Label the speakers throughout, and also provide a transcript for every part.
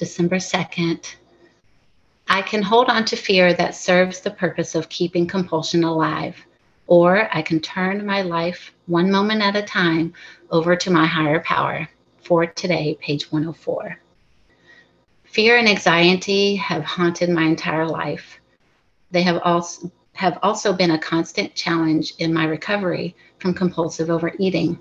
Speaker 1: December 2nd. I can hold on to fear that serves the purpose of keeping compulsion alive, or I can turn my life one moment at a time over to my higher power. For today, page 104. Fear and anxiety have haunted my entire life. They have also have also been a constant challenge in my recovery from compulsive overeating.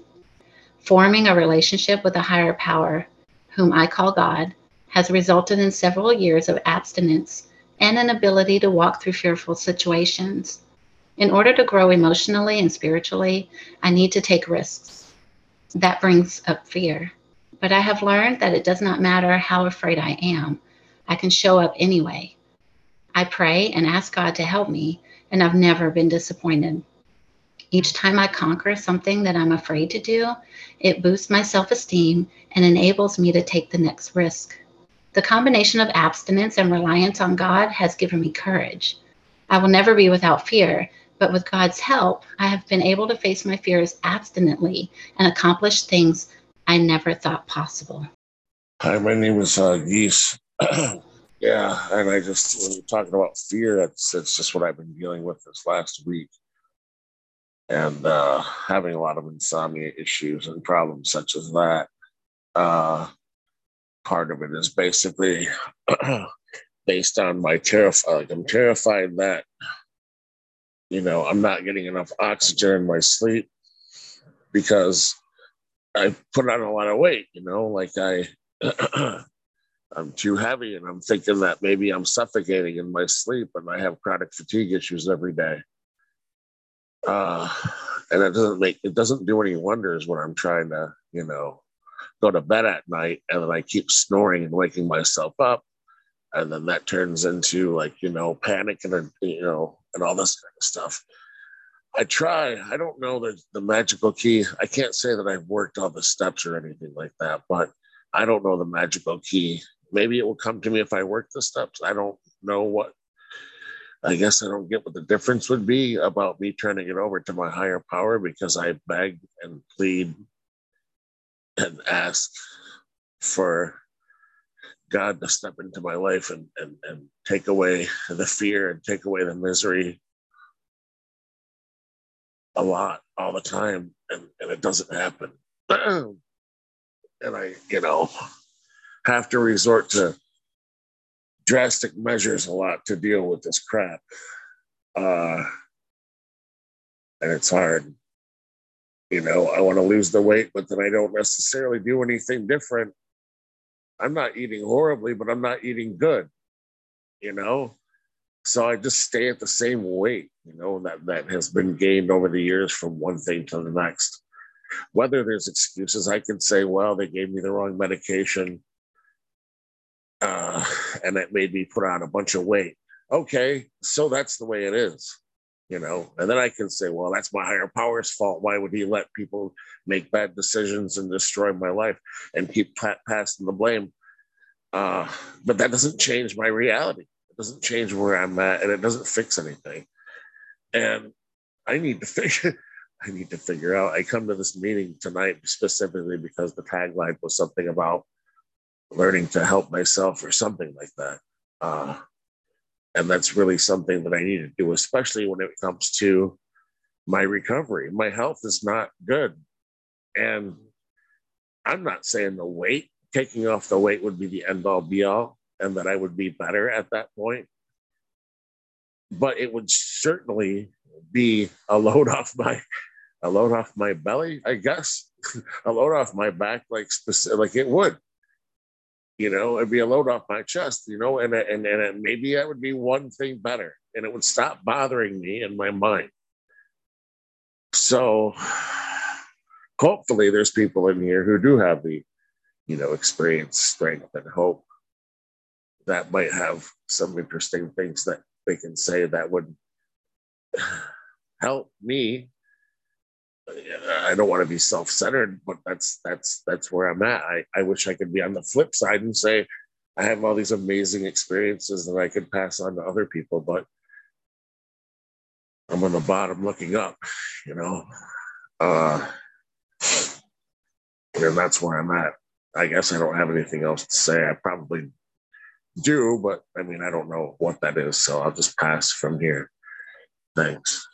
Speaker 1: Forming a relationship with a higher power, whom I call God, has resulted in several years of abstinence and an ability to walk through fearful situations. In order to grow emotionally and spiritually, I need to take risks. That brings up fear. But I have learned that it does not matter how afraid I am, I can show up anyway. I pray and ask God to help me, and I've never been disappointed. Each time I conquer something that I'm afraid to do, it boosts my self esteem and enables me to take the next risk. The combination of abstinence and reliance on God has given me courage. I will never be without fear, but with God's help, I have been able to face my fears abstinently and accomplish things I never thought possible.
Speaker 2: Hi, my name is uh, Geese. yeah, and I just when you're talking about fear, that's that's just what I've been dealing with this last week, and uh, having a lot of insomnia issues and problems such as that. Uh, part of it is basically based on my terrified. Like I'm terrified that you know I'm not getting enough oxygen in my sleep because I put on a lot of weight. You know, like I I'm too heavy, and I'm thinking that maybe I'm suffocating in my sleep, and I have chronic fatigue issues every day. Uh, and it doesn't make it doesn't do any wonders when I'm trying to, you know, go to bed at night, and then I keep snoring and waking myself up, and then that turns into like you know panic and you know and all this kind of stuff. I try. I don't know the the magical key. I can't say that I've worked all the steps or anything like that, but I don't know the magical key maybe it will come to me if I work the steps. I don't know what. I guess I don't get what the difference would be about me turning it over to my higher power because I beg and plead and ask for God to step into my life and, and, and take away the fear and take away the misery a lot all the time. And, and it doesn't happen. and I, you know, have to resort to drastic measures a lot to deal with this crap. Uh, and it's hard. You know, I want to lose the weight, but then I don't necessarily do anything different. I'm not eating horribly, but I'm not eating good, you know? So I just stay at the same weight, you know, that, that has been gained over the years from one thing to the next. Whether there's excuses, I can say, well, they gave me the wrong medication uh, and it made me put on a bunch of weight. Okay, so that's the way it is, you know. And then I can say, well, that's my higher power's fault. Why would he let people make bad decisions and destroy my life and keep passing the blame? Uh, but that doesn't change my reality. It doesn't change where I'm at, and it doesn't fix anything. And I need to figure. I need to figure out. I come to this meeting tonight specifically because the tagline was something about learning to help myself or something like that. Uh, and that's really something that I need to do, especially when it comes to my recovery. My health is not good. And I'm not saying the weight, taking off the weight would be the end all be all, and that I would be better at that point. But it would certainly be a load off my a load off my belly, I guess, a load off my back, like specific, like it would you know, it'd be a load off my chest, you know, and, and, and maybe that would be one thing better and it would stop bothering me in my mind. So hopefully there's people in here who do have the, you know, experience, strength, and hope that might have some interesting things that they can say that would help me I don't want to be self-centered, but that's that's that's where I'm at. I, I wish I could be on the flip side and say I have all these amazing experiences that I could pass on to other people, but I'm on the bottom looking up, you know. Uh, and that's where I'm at. I guess I don't have anything else to say. I probably do, but I mean, I don't know what that is. So I'll just pass from here. Thanks.